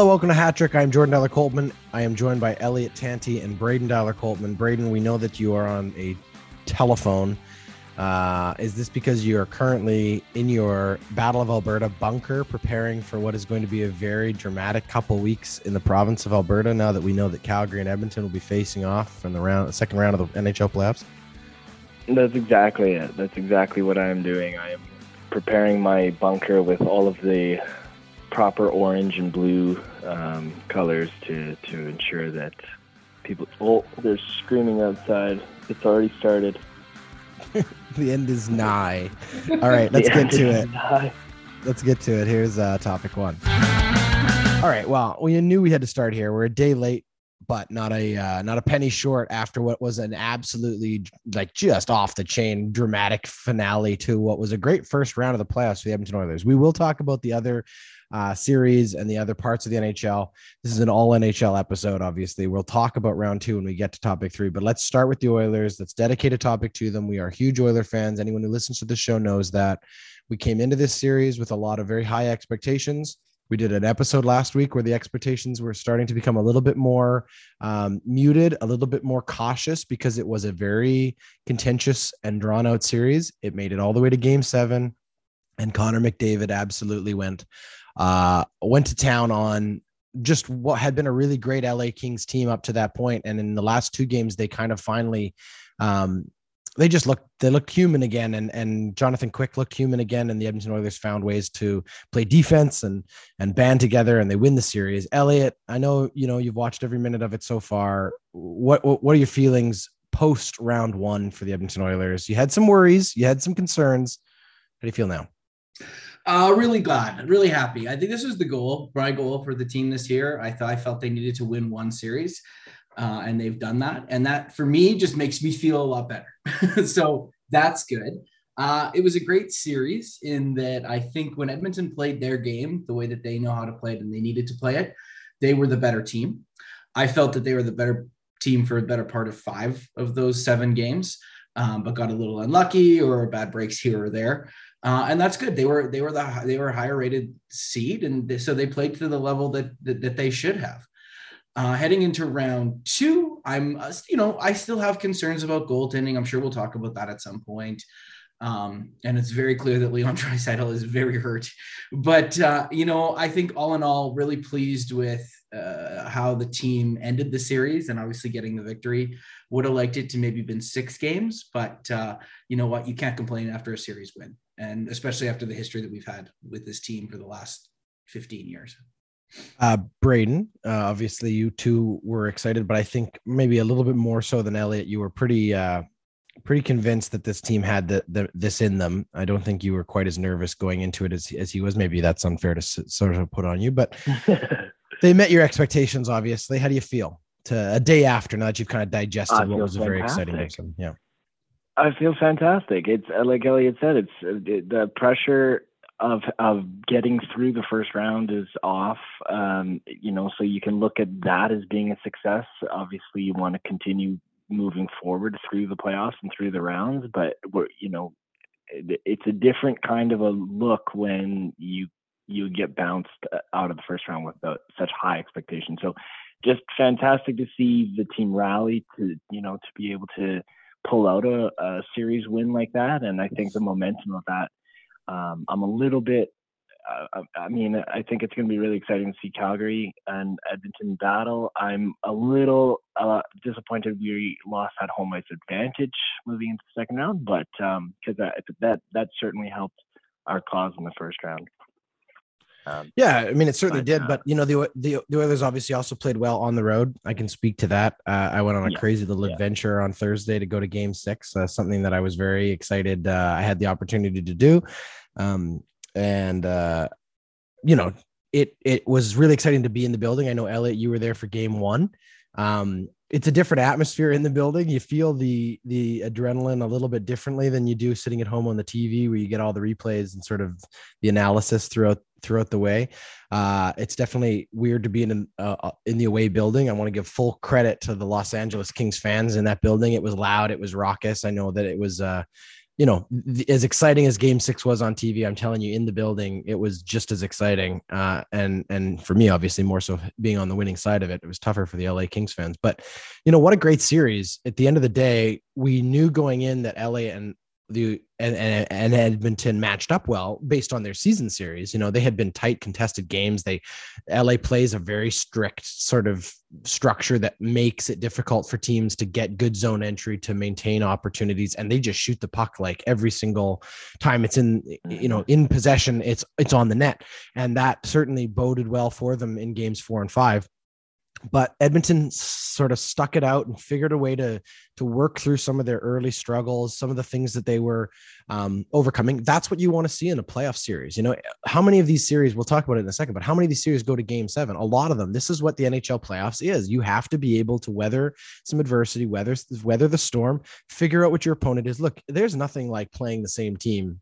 Hello, welcome to Hat Trick. I'm Jordan Dollar Coltman. I am joined by Elliot Tanti and Braden Dollar Coltman. Braden, we know that you are on a telephone. Uh, is this because you are currently in your Battle of Alberta bunker preparing for what is going to be a very dramatic couple weeks in the province of Alberta now that we know that Calgary and Edmonton will be facing off in the round, second round of the NHL playoffs? That's exactly it. That's exactly what I am doing. I am preparing my bunker with all of the proper orange and blue um, colors to, to ensure that people. Oh, they're screaming outside. It's already started. the end is nigh. All right, let's get to it. Nigh. Let's get to it. Here's uh, topic one. All right. Well, we knew we had to start here. We're a day late, but not a uh, not a penny short after what was an absolutely like just off the chain dramatic finale to what was a great first round of the playoffs for the Edmonton Oilers. We will talk about the other uh, series and the other parts of the NHL. This is an all NHL episode, obviously. We'll talk about round two when we get to topic three, but let's start with the Oilers. Let's dedicate a topic to them. We are huge Oiler fans. Anyone who listens to the show knows that we came into this series with a lot of very high expectations. We did an episode last week where the expectations were starting to become a little bit more um, muted, a little bit more cautious because it was a very contentious and drawn out series. It made it all the way to game seven, and Connor McDavid absolutely went uh, went to town on just what had been a really great LA Kings team up to that point, and in the last two games, they kind of finally, um, they just looked they looked human again, and and Jonathan Quick looked human again, and the Edmonton Oilers found ways to play defense and and band together, and they win the series. Elliot, I know you know you've watched every minute of it so far. What what, what are your feelings post round one for the Edmonton Oilers? You had some worries, you had some concerns. How do you feel now? Uh, really glad, really happy. I think this was the goal, my goal for the team this year. I thought I felt they needed to win one series, uh, and they've done that. And that for me just makes me feel a lot better. so that's good. Uh, it was a great series in that I think when Edmonton played their game the way that they know how to play it and they needed to play it, they were the better team. I felt that they were the better team for a better part of five of those seven games, um, but got a little unlucky or bad breaks here or there uh, and that's good. They were they were the they were a higher rated seed, and they, so they played to the level that that, that they should have. Uh, heading into round two, I'm uh, you know I still have concerns about goaltending. I'm sure we'll talk about that at some point. Um, and it's very clear that Leon Draisaitl is very hurt. But uh, you know, I think all in all, really pleased with uh, how the team ended the series, and obviously getting the victory. Would have liked it to maybe been six games, but uh, you know what? You can't complain after a series win and especially after the history that we've had with this team for the last 15 years. Uh, Braden, uh, obviously you two were excited, but I think maybe a little bit more so than Elliot. You were pretty, uh, pretty convinced that this team had the, the, this in them. I don't think you were quite as nervous going into it as, as he was. Maybe that's unfair to sort of put on you, but they met your expectations. Obviously, how do you feel to a day after now that you've kind of digested what was a very exciting game? Yeah. I feel fantastic. It's uh, like Elliot said. It's uh, the pressure of of getting through the first round is off. Um, you know, so you can look at that as being a success. Obviously, you want to continue moving forward through the playoffs and through the rounds, but we're you know, it's a different kind of a look when you you get bounced uh, out of the first round with such high expectations. So, just fantastic to see the team rally to you know to be able to pull out a, a series win like that. And I think the momentum of that, um, I'm a little bit. Uh, I mean, I think it's going to be really exciting to see Calgary and Edmonton battle. I'm a little uh, disappointed we lost that home ice advantage moving into the second round, but because um, that that that certainly helped our cause in the first round. Um, yeah, I mean, it certainly but, did. Uh, but you know, the, the the Oilers obviously also played well on the road. I can speak to that. Uh, I went on a yeah, crazy little yeah. adventure on Thursday to go to Game Six. Uh, something that I was very excited. Uh, I had the opportunity to do, um, and uh, you know, it it was really exciting to be in the building. I know Elliot, you were there for Game One. Um, it's a different atmosphere in the building. You feel the the adrenaline a little bit differently than you do sitting at home on the TV, where you get all the replays and sort of the analysis throughout throughout the way. Uh, it's definitely weird to be in uh, uh, in the away building. I want to give full credit to the Los Angeles Kings fans in that building. It was loud, it was raucous. I know that it was. Uh, you know, th- as exciting as Game Six was on TV, I'm telling you, in the building, it was just as exciting. Uh, and and for me, obviously, more so being on the winning side of it, it was tougher for the LA Kings fans. But you know, what a great series! At the end of the day, we knew going in that LA and the and, and, and Edmonton matched up well based on their season series. You know, they had been tight contested games. They LA plays a very strict sort of structure that makes it difficult for teams to get good zone entry to maintain opportunities and they just shoot the puck like every single time it's in you know in possession it's it's on the net and that certainly boded well for them in games 4 and 5 but Edmonton sort of stuck it out and figured a way to to work through some of their early struggles, some of the things that they were um, overcoming. That's what you want to see in a playoff series. You know, how many of these series? We'll talk about it in a second. But how many of these series go to Game Seven? A lot of them. This is what the NHL playoffs is. You have to be able to weather some adversity, weather weather the storm, figure out what your opponent is. Look, there's nothing like playing the same team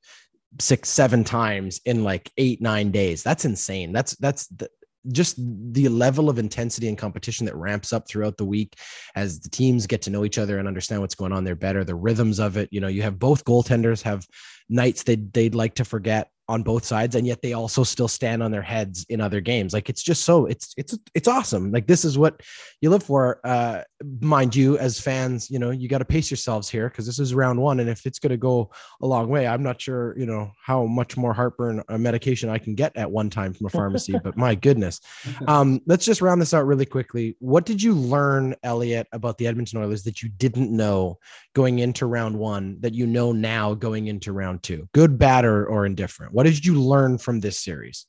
six seven times in like eight nine days that's insane that's that's the, just the level of intensity and competition that ramps up throughout the week as the teams get to know each other and understand what's going on there better the rhythms of it. You know you have both goaltenders have nights that they'd like to forget on both sides and yet they also still stand on their heads in other games. Like it's just so it's it's it's awesome. Like this is what you live for. Uh mind you as fans you know you got to pace yourselves here because this is round one and if it's going to go a long way i'm not sure you know how much more heartburn uh, medication i can get at one time from a pharmacy but my goodness. Um let's just round this out really quickly. What did you learn elliot about the edmonton oilers that you didn't know going into round one that you know now going into round two good bad or, or indifferent what did you learn from this series?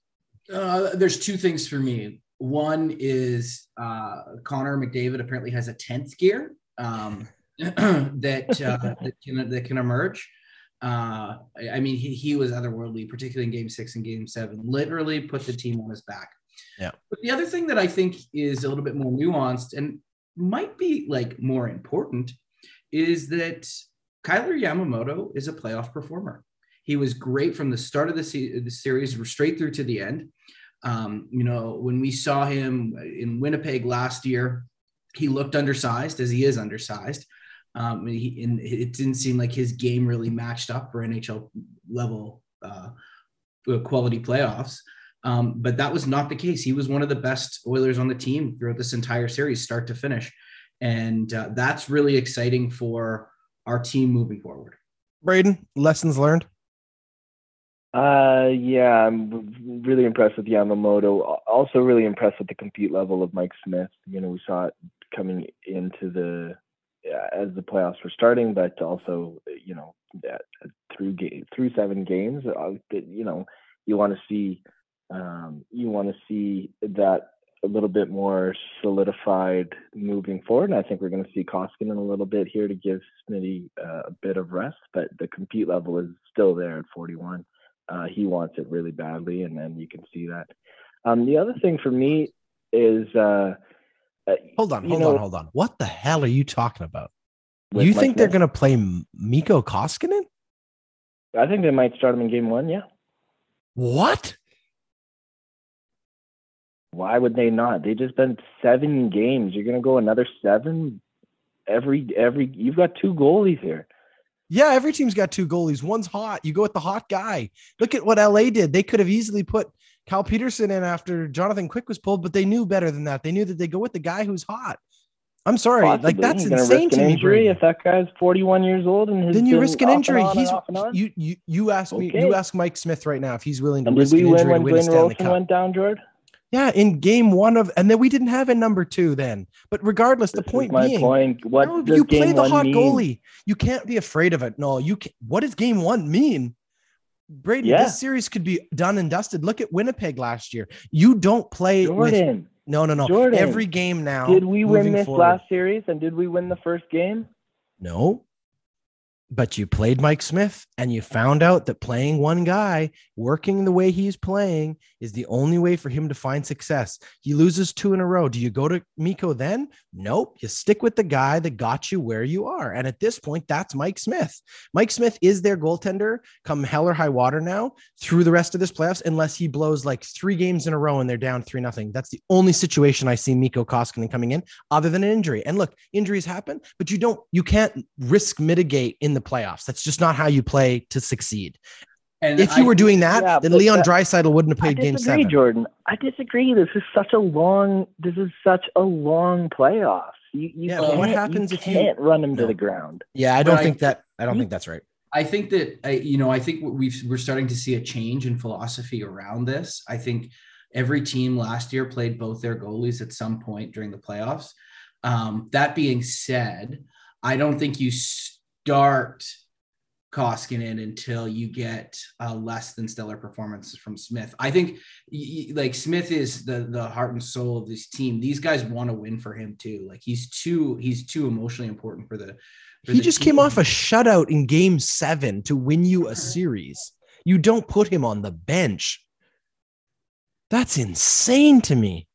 Uh, there's two things for me. One is uh, Connor McDavid apparently has a tenth gear um, that uh, that can that can emerge. Uh, I mean, he, he was otherworldly, particularly in Game Six and Game Seven. Literally put the team on his back. Yeah. But the other thing that I think is a little bit more nuanced and might be like more important is that Kailer Yamamoto is a playoff performer. He was great from the start of the, se- the series straight through to the end. Um, you know, when we saw him in Winnipeg last year, he looked undersized as he is undersized. Um, and, he, and it didn't seem like his game really matched up for NHL level uh, quality playoffs. Um, but that was not the case. He was one of the best Oilers on the team throughout this entire series, start to finish. And uh, that's really exciting for our team moving forward. Braden, lessons learned? Uh, yeah, I'm really impressed with Yamamoto. Also, really impressed with the compete level of Mike Smith. You know, we saw it coming into the as the playoffs were starting, but also, you know, through game through seven games, uh, you know, you want to see um, you want to see that a little bit more solidified moving forward. And I think we're going to see Koskinen a little bit here to give Smitty uh, a bit of rest, but the compete level is still there at 41. Uh, he wants it really badly, and then you can see that. Um, the other thing for me is uh, uh hold on, hold know, on, hold on. What the hell are you talking about? You think they're going to play Mikko Koskinen? I think they might start him in game one. Yeah. What? Why would they not? They just been seven games. You're going to go another seven every every. You've got two goalies here. Yeah, every team's got two goalies. One's hot. You go with the hot guy. Look at what LA did. They could have easily put Cal Petersen in after Jonathan Quick was pulled, but they knew better than that. They knew that they go with the guy who's hot. I'm sorry, Possibly. like that's insane to me. Injury if that guy's 41 years old and then you risk an injury. He's you you you ask okay. me you ask Mike Smith right now if he's willing to and risk an injury to win a Stanley Cup. went down, George? Yeah, in game one of, and then we didn't have a number two then. But regardless, this the point my being, point. What no, you play the hot mean? goalie. You can't be afraid of it. No, you. Can, what does game one mean? Brady, yeah. this series could be done and dusted. Look at Winnipeg last year. You don't play Jordan. With, no, no, no. Jordan. Every game now. Did we win this forward, last series? And did we win the first game? No but you played Mike Smith and you found out that playing one guy, working the way he's playing, is the only way for him to find success. He loses two in a row. Do you go to Mikko then? Nope. You stick with the guy that got you where you are. And at this point, that's Mike Smith. Mike Smith is their goaltender come hell or high water now through the rest of this playoffs, unless he blows like three games in a row and they're down three nothing. That's the only situation I see Mikko Koskinen coming in, other than an injury. And look, injuries happen, but you don't, you can't risk mitigate in the the playoffs. That's just not how you play to succeed. And if you I- were doing that, yeah, then Leon Draisaitl wouldn't have I played Game Seven. Jordan. I disagree. This is such a long. This is such a long playoffs. You, you Yeah, can't, what happens you if you- can't run him No. to the ground? Yeah, I don't I- think that. I don't think that's right. I think that I, you know, I think we've we're starting to see a change in philosophy around this. I think every team last year played both their goalies at some point during the playoffs. Um, that being said, I don't think you start Koskinen until you get uh, less than stellar performances from Smith. I think like Smith is the the heart and soul of this team. These guys want to win for him too. Like he's too he's too emotionally important for the. for He the just team. came off a shutout in Game Seven to win you a series. You don't put him on the bench. That's insane to me.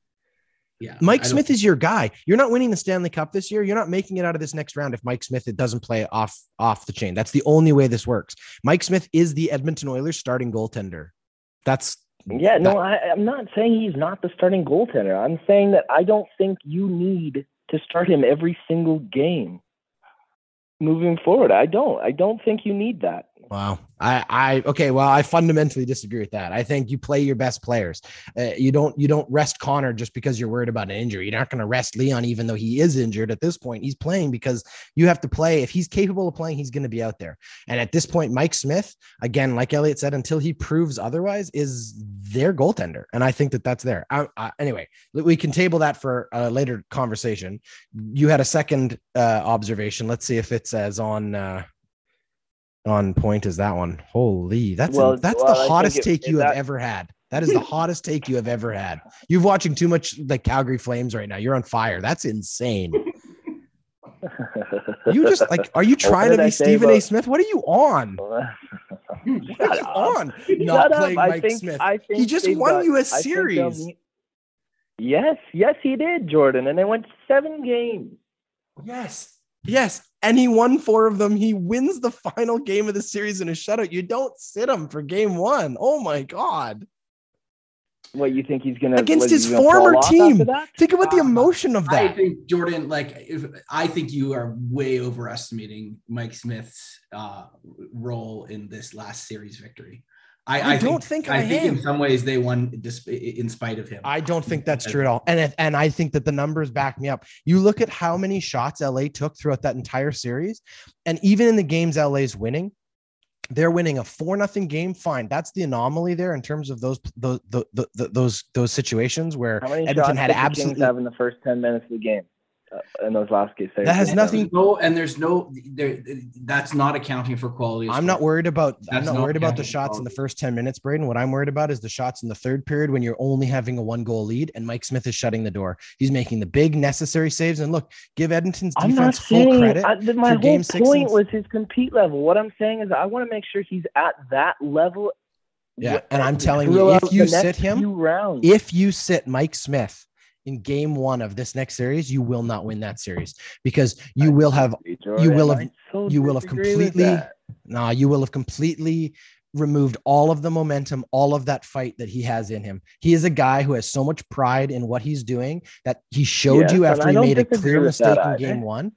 Yeah. Mike Smith is your guy. You're not winning the Stanley Cup this year. You're not making it out of this next round if Mike Smith it doesn't play off off the chain. That's the only way this works. Mike Smith is the Edmonton Oilers starting goaltender. That's Yeah, no, I, I'm not saying he's not the starting goaltender. I'm saying that I don't think you need to start him every single game moving forward. I don't. I don't think you need that. Wow. I, I, okay. Well, I fundamentally disagree with that. I think you play your best players. Uh, you don't, you don't rest Connor just because you're worried about an injury. You're not going to rest Leon, even though he is injured at this point. He's playing because you have to play. If he's capable of playing, he's going to be out there. And at this point, Mike Smith, again, like Elliot said, until he proves otherwise, is their goaltender. And I think that that's there. I, I, anyway, we can table that for a later conversation. You had a second uh, observation. Let's see if it's as on, uh, on point as that one. Holy, that's Well, that's well, the hottest it- take you have ever had. That is the hottest take you have ever had. You're watching too much like Calgary Flames right now. You're on fire. That's insane. You just like, are you trying to be Stephen A. Smith? What are you on? What are you on? Not Shut playing I Mike think, Smith. I think He just won got- you a series. Yes, yes, he did, Jordan, and they went seven games. Yes. Yes. And he won four of them. He wins the final game of the series in a shutout. You don't sit him for game one. Oh my God. What you think he's gonna Against what, his gonna former team. Think about the emotion of that. I think Jordan, like, if, I think you are way overestimating Mike Smith's uh, role in this last series victory. I don't think I think am. in some ways they won in spite of him. I don't think that's true at all. And if, and I think that the numbers back me up. You look at how many shots LA took throughout that entire series, and even in the games LA's winning, they're winning a four nothing game. Fine, that's the anomaly there in terms of those those those those, those situations where How many Edmonton had did absolutely have in the first ten minutes of the game in those last games? That has nothing- There's no, and there's no, there. That's not accounting for quality. I'm not worried about I'm not not worried about the counting shots in the first 10 minutes, Braden. What I'm worried about is the shots in the third period when you're only having a one goal lead and Mike Smith is shutting the door. He's making the big necessary saves. And look, give Edmonton's I'm not defense full saying credit. I, my whole game six point and- was his compete level. What I'm saying is I want to make sure he's at that level. Yeah, and I'm telling you, if you sit him- rounds, if you sit Mike Smith in game one of this next series, you will not win that series because you will have Jordan, will have- so you will have completely- nah, you will have completely removed all of the momentum, all of that fight that he has in him. He is a guy who has so much pride in what he's doing that he showed Yes, you after he made a clear mistake in game one.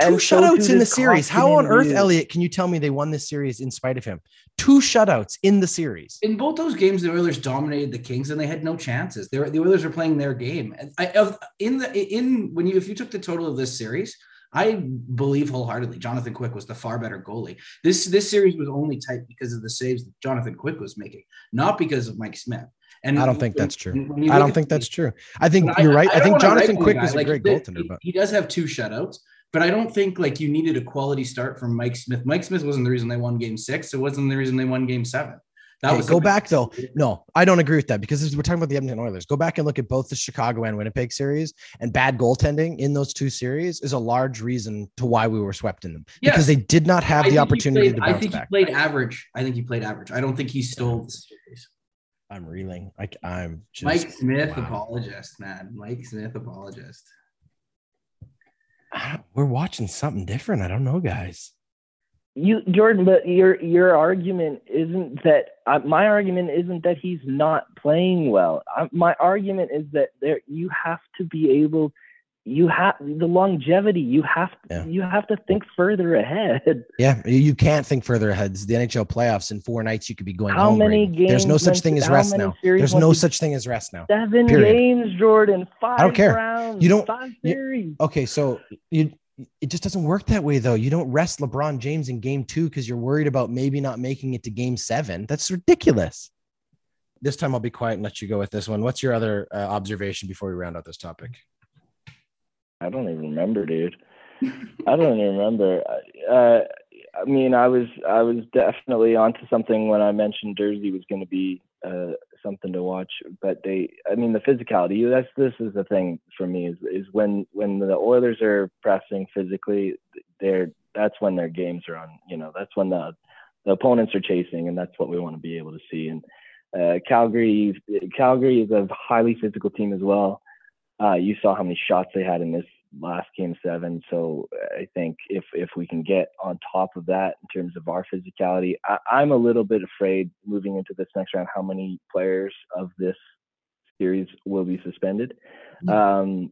Two And so shutouts too in the series. How on earth, do. Elliot, can you tell me they won this series in spite of him? Two shutouts in the series. In both those games, the Oilers dominated the Kings, and they had no chances. They were, the Oilers were playing their game. I, in the in when you if you took the total of this series, I believe wholeheartedly Jonathan Quick was the far better goalie. This this series was only tight because of the saves that Jonathan Quick was making, not because of Mike Smith. And I don't think that's true. I don't think the- that's true. I think you're right. I, don't think Jonathan Quick the was a Like, great he- goaltender, but he does have two shutouts. But I don't think like you needed a quality start from Mike Smith. Mike Smith wasn't the reason they won Game Six. It wasn't the reason they won Game Seven. That Okay, was go back though. No, I don't agree with that because we're talking about the Edmonton Oilers. Go back and look at both the Chicago and Winnipeg series, and bad goaltending in those two series is a large reason to why we were swept in them Yes. because they did not have I the opportunity played- to I think back. he played average. I think he played average. I don't think he stole the series. I'm reeling. Like I'm just Mike Smith wow. apologist, man. Mike Smith apologist. I We're watching something different. I don't know, guys. You, Jordan, but your your argument isn't that uh, my argument isn't that he's not playing well. Uh, my argument is that there you have to be able you have the longevity. You have yeah. you have to think further ahead. Yeah, you can't think further ahead. It's the NHL playoffs in four nights. You could be going. How home many right? games? There's no such thing as rest now. There's no such thing as rest now. Seven period. games, Jordan. Five. I don't care. Rounds, you don't. You, okay, so you. It just doesn't work that way, though. You don't rest LeBron James in game two because you're worried about maybe not making it to game seven. That's ridiculous. This time I'll be quiet and let you go with this one. What's your other uh, observation before we round out this topic? I don't even remember, dude. I don't even remember. Uh, I mean, I was I was definitely onto something when I mentioned Jersey was going to be uh, something to watch. But they, I mean, the physicality. That's this is the thing for me is is when when the Oilers are pressing physically, they're that's when their games are on. You know, that's when the the opponents are chasing, and that's what we want to be able to see. And uh, Calgary, Calgary is a highly physical team as well. Uh, you saw how many shots they had in this last game seven. So I think if if we can get on top of that in terms of our physicality, I, am a little bit afraid moving into this next round how many players of this series will be suspended. Mm-hmm. Um,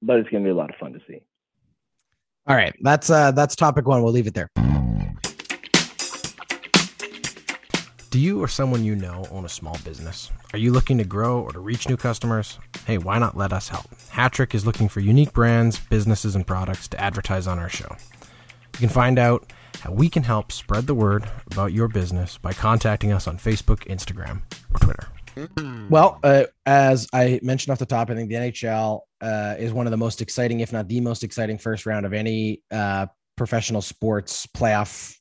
but it's going to be a lot of fun to see. All right, that's uh that's topic one. We'll leave it there. Do you or someone you know own a small business? Are you looking to grow or to reach new customers? Hey, why not let us help? Hatrick is looking for unique brands, businesses, and products to advertise on our show. You can find out how we can help spread the word about your business by contacting us on Facebook, Instagram, or Twitter. Well, uh, as I mentioned off the top, I think the NHL uh, is one of the most exciting, if not the most exciting, first round of any uh, professional sports playoff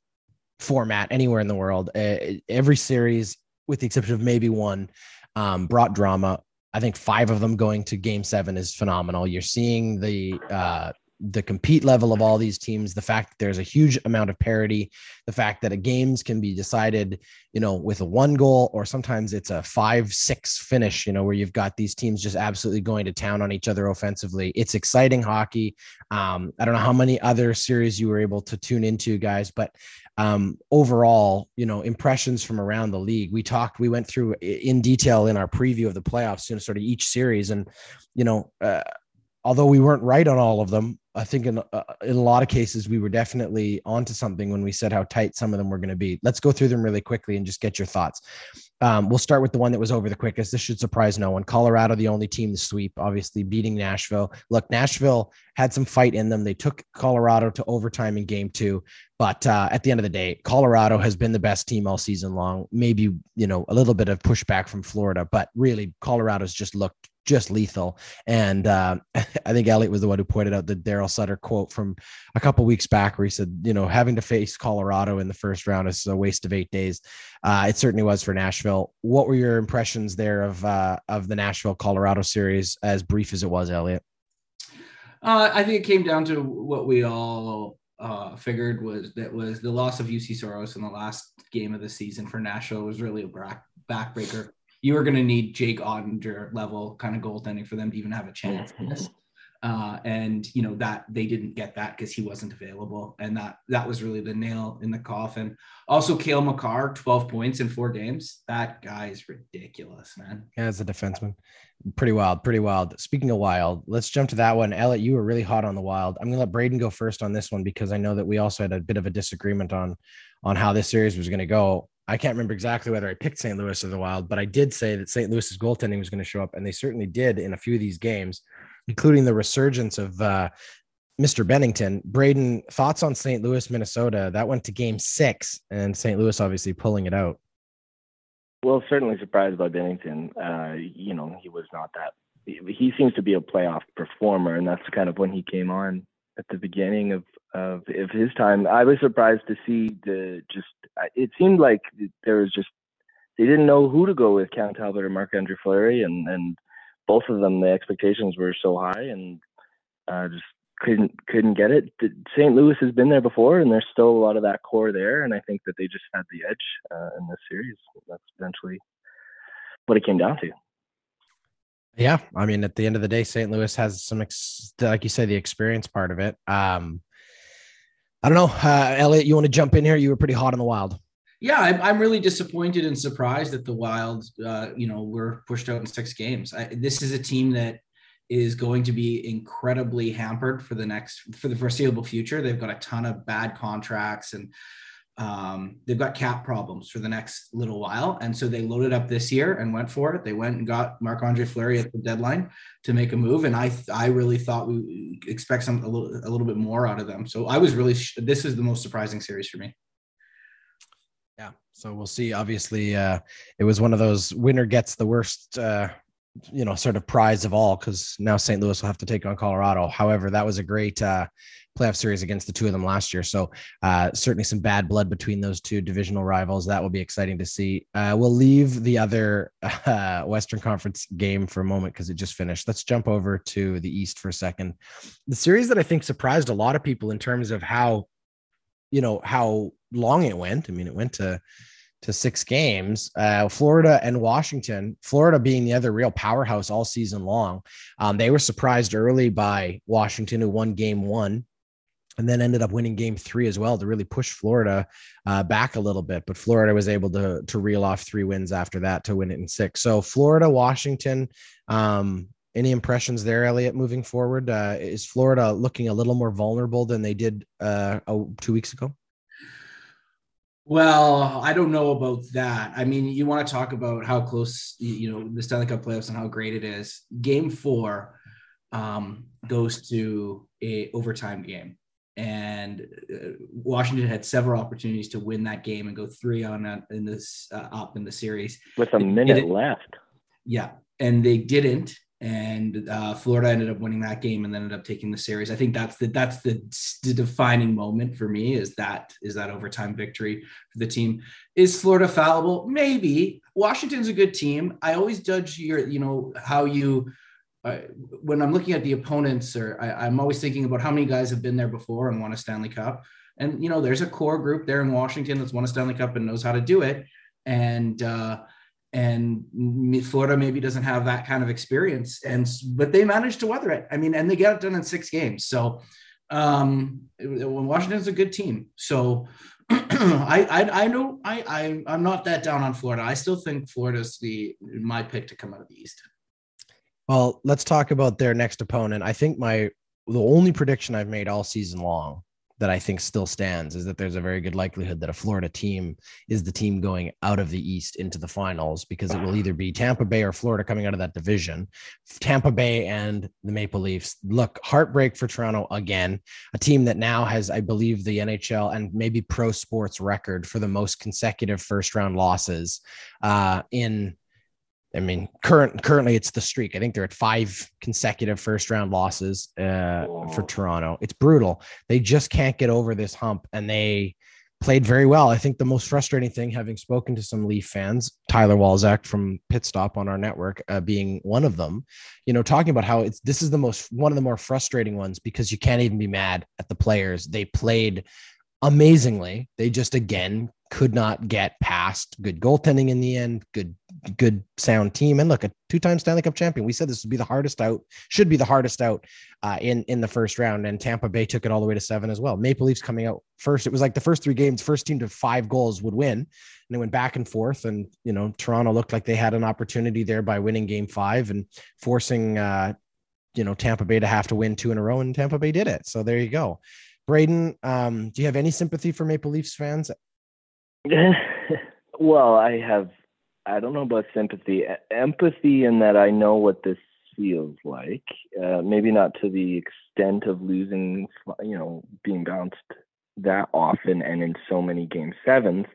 format anywhere in the world. Uh, every series, with the exception of maybe one, um, brought drama. I think five of them going to game seven is phenomenal. You're seeing the uh, the compete level of all these teams, the fact that there's a huge amount of parity, the fact that a games can be decided, you know, with a one goal or sometimes it's a five, six finish, you know, where you've got these teams just absolutely going to town on each other offensively. It's exciting hockey. Um, I don't know how many other series you were able to tune into, guys, but um, overall, you know, impressions from around the league. We talked, we went through in detail in our preview of the playoffs, you know, sort of each series. And, you know, uh, although we weren't right on all of them, I think in uh, in a lot of cases we were definitely onto something when we said how tight some of them were going to be. Let's go through them really quickly and just get your thoughts. Um, we'll start with the one that was over the quickest. This should surprise no one. Colorado, the only team to sweep, obviously beating Nashville. Look, Nashville had some fight in them. They took Colorado to overtime in game two, but uh, at the end of the day, Colorado has been the best team all season long. Maybe you know a little bit of pushback from Florida, but really Colorado's just looked just lethal. And uh, I think Elliot was the one who pointed out the Daryl Sutter quote from a couple weeks back, where he said, you know, having to face Colorado in the first round is a waste of eight days. Uh, it certainly was for Nashville. What were your impressions there of uh, of the Nashville Colorado series, as brief as it was, Elliot? Uh, I think it came down to what we all uh, figured was that was the loss of Juuse Saros in the last game of the season for Nashville was really a back, backbreaker you are going to need Jake Oettinger level kind of goaltending for them to even have a chance. Uh, and you know that they didn't get that because he wasn't available, and that that was really the nail in the coffin. Also, Cale Makar, twelve points in four games. That guy is ridiculous, man. Yeah, as a defenseman, pretty wild, pretty wild. Speaking of wild, let's jump to that one. Elliot, you were really hot on the wild. I'm gonna let Braden go first on this one because I know that we also had a bit of a disagreement on on how this series was going to go. I can't remember exactly whether I picked St. Louis or the Wild, but I did say that St. Louis's goaltending was going to show up, and they certainly did in a few of these games, including the resurgence of uh, Mr. Binnington. Braden, thoughts on St. Louis, Minnesota? That went to game six, and St. Louis obviously pulling it out. Well, certainly surprised by Binnington. Uh, you know, he was not that. He seems to be a playoff performer, and that's kind of when he came on at the beginning of of, of his time. I was surprised to see the just. It seemed like there was just they didn't know who to go with, Cam Talbot or Marc Andre Fleury, and and both of them the expectations were so high and uh, just couldn't couldn't get it. St. Louis has been there before, and there's still a lot of that core there, and I think that they just had the edge uh, in this series. That's eventually what it came down to. Yeah, I mean, at the end of the day, St. Louis has some, ex- like you say, the experience part of it. Um, I don't know, uh, Elliot. You want to jump in here? You were pretty hot in the Wild. Yeah, I'm, I'm really disappointed and surprised that the Wild, uh, you know, were pushed out in six games. I, this is a team that is going to be incredibly hampered for the next for the foreseeable future. They've got a ton of bad contracts and um, they've got cap problems for the next little while. And so they loaded up this year and went for it. They went and got Marc Andre Fleury at the deadline to make a move. And I, I really thought we expect some, a little, a little bit more out of them. So I was really, this is the most surprising series for me. Yeah. So we'll see. Obviously, uh, it was one of those winner gets the worst, uh, you know, sort of prize of all because now St. Louis will have to take on Colorado. However, that was a great, uh, playoff series against the two of them last year. So uh, certainly some bad blood between those two divisional rivals. That will be exciting to see. Uh, we'll leave the other uh, Western Conference game for a moment because it just finished. Let's jump over to the East for a second. The series that I think surprised a lot of people in terms of how, you know, how long it went. I mean, it went to to six games. Uh, Florida and Washington, Florida being the other real powerhouse all season long. Um, they were surprised early by Washington, who won game one and then ended up winning game three as well to really push Florida uh, back a little bit. But Florida was able to to reel off three wins after that to win it in six. So Florida, Washington. Um, any impressions there, Elliot, moving forward? Uh, is Florida looking a little more vulnerable than they did uh, two weeks ago? Well, I don't know about that. I mean, you want to talk about how close, you know, the Stanley Cup playoffs and how great it is. Game four um, goes to a overtime game and uh, Washington had several opportunities to win that game and go three on uh, in this uh, up in the series with a minute left. Yeah, and they didn't, and uh, Florida ended up winning that game and then ended up taking the series. I think that's the that's the, the defining moment for me is that is that overtime victory for the team. Is Florida fallible? Maybe. Washington's a good team. I always judge your you know how you I, when I'm looking at the opponents, or I, am always thinking about how many guys have been there before and won a Stanley Cup. And you know, there's a core group there in Washington that's won a Stanley Cup and knows how to do it. And uh, and Florida maybe doesn't have that kind of experience. And but they managed to weather it. I mean, and they get it done in six games. So um, Washington's a good team. So I, I I know I, I I'm not that down on Florida. I still think Florida's the my pick to come out of the East. Well, let's talk about their next opponent. I think my the only prediction I've made all season long that I think still stands is that there's a very good likelihood that a Florida team is the team going out of the East into the finals because it will either be Tampa Bay or Florida coming out of that division. Tampa Bay and the Maple Leafs. Look, heartbreak for Toronto again, a team that now has, I believe, the NHL and maybe pro sports record for the most consecutive first round losses uh, in I mean, current currently it's the streak. I think they're at five consecutive first round losses uh, for Toronto. It's brutal. They just can't get over this hump, and they played very well. I think the most frustrating thing, having spoken to some Leaf fans, Tyler Walzak from Pit Stop on our network, uh, being one of them, you know, talking about how it's this is the most one of the more frustrating ones because you can't even be mad at the players. They played amazingly. They just again could not get past good goaltending in the end, good, good sound team. And look, a two-time Stanley Cup champion. We said this would be the hardest out, should be the hardest out uh, in in the first round. And Tampa Bay took it all the way to seven as well. Maple Leafs coming out first. It was like the first three games, first team to five goals would win. And they went back and forth. And you know, Toronto looked like they had an opportunity there by winning game five and forcing uh, you know, Tampa Bay to have to win two in a row, and Tampa Bay did it. So there you go. Braden, um, do you have any sympathy for Maple Leafs fans? well, I have, I don't know about sympathy, empathy in that I know what this feels like. Uh, maybe not to the extent of losing, you know, being bounced that often and in so many game sevens.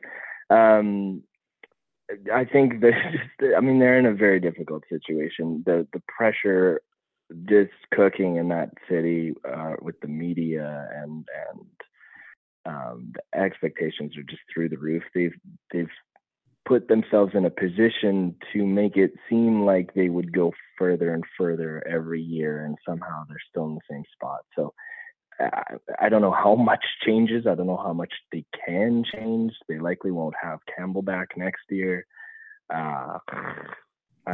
Um, I think that I mean they're in a very difficult situation. The the pressure just cooking in that city uh, with the media and and um, the expectations are just through the roof. They've they've put themselves in a position to make it seem like they would go further and further every year, and somehow they're still in the same spot. So I, I don't know how much changes. I don't know how much they can change. They likely won't have Campbell back next year. Uh,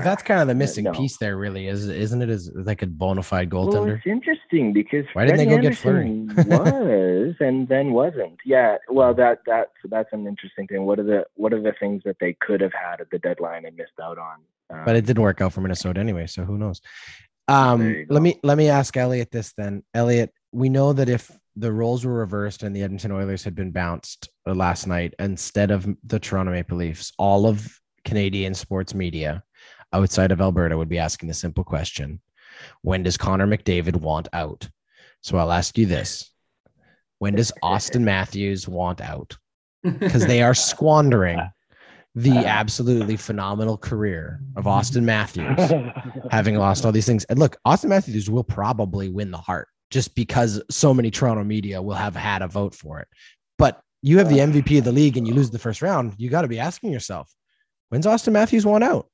that's kind of the missing no. piece there, really, is isn't it? Is like a bona fide goaltender? Well, it's interesting because why didn't they go get Fleury? was and then wasn't. Yeah, well, that that so that's an interesting thing. What are the what are the things that they could have had at the deadline and missed out on? Um, but it didn't work out for Minnesota anyway, so who knows? Um, let me let me ask Elliot this then. Elliot, we know that if the roles were reversed and the Edmonton Oilers had been bounced uh, last night instead of the Toronto Maple Leafs, all of Canadian sports media outside of Alberta would be asking the simple question: When does Connor McDavid want out? So I'll ask you this: When does Auston Matthews want out? Because they are squandering the absolutely phenomenal career of Auston Matthews, having lost all these things. And look, Auston Matthews will probably win the Hart just because so many Toronto media will have had a vote for it. But you have the MVP of the league and you lose the first round, you got to be asking yourself, when's Auston Matthews won out?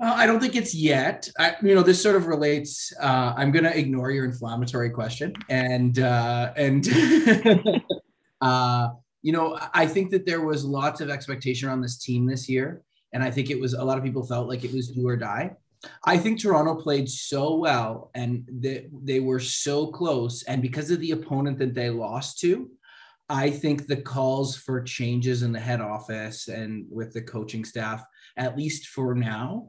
Uh, I don't think it's yet. I, you know, this sort of relates. Uh, I'm going to ignore your inflammatory question, and uh, and uh, you know, I think that there was lots of expectation on this team this year. And I think it was a lot of people felt like it was do or die. I think Toronto played so well and they, they were so close. And because of the opponent that they lost to, I think the calls for changes in the head office and with the coaching staff, at least for now,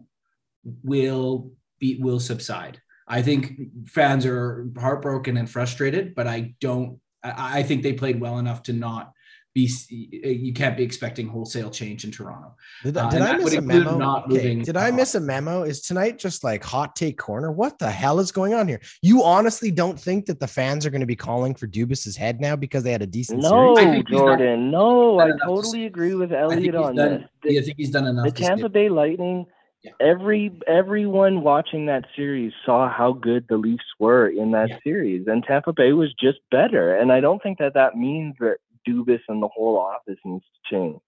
will be will subside. I think fans are heartbroken and frustrated, but I don't. I, I think they played well enough to not be you can't be expecting wholesale change in Toronto. Did, uh, did I miss a memo? Okay. Did I miss a memo? Is tonight just like hot take corner? What the hell is going on here? You honestly don't think that the fans are going to be calling for Dubas's head now because they had a decent no, Jordan. no, I totally agree with Elliot on done, this. I think he's done enough. The Tampa Bay Lightning. Yeah. Every everyone watching that series saw how good the Leafs were in that yeah. series, and Tampa Bay was just better. And I don't think that that means that Dubas and the whole office needs to change.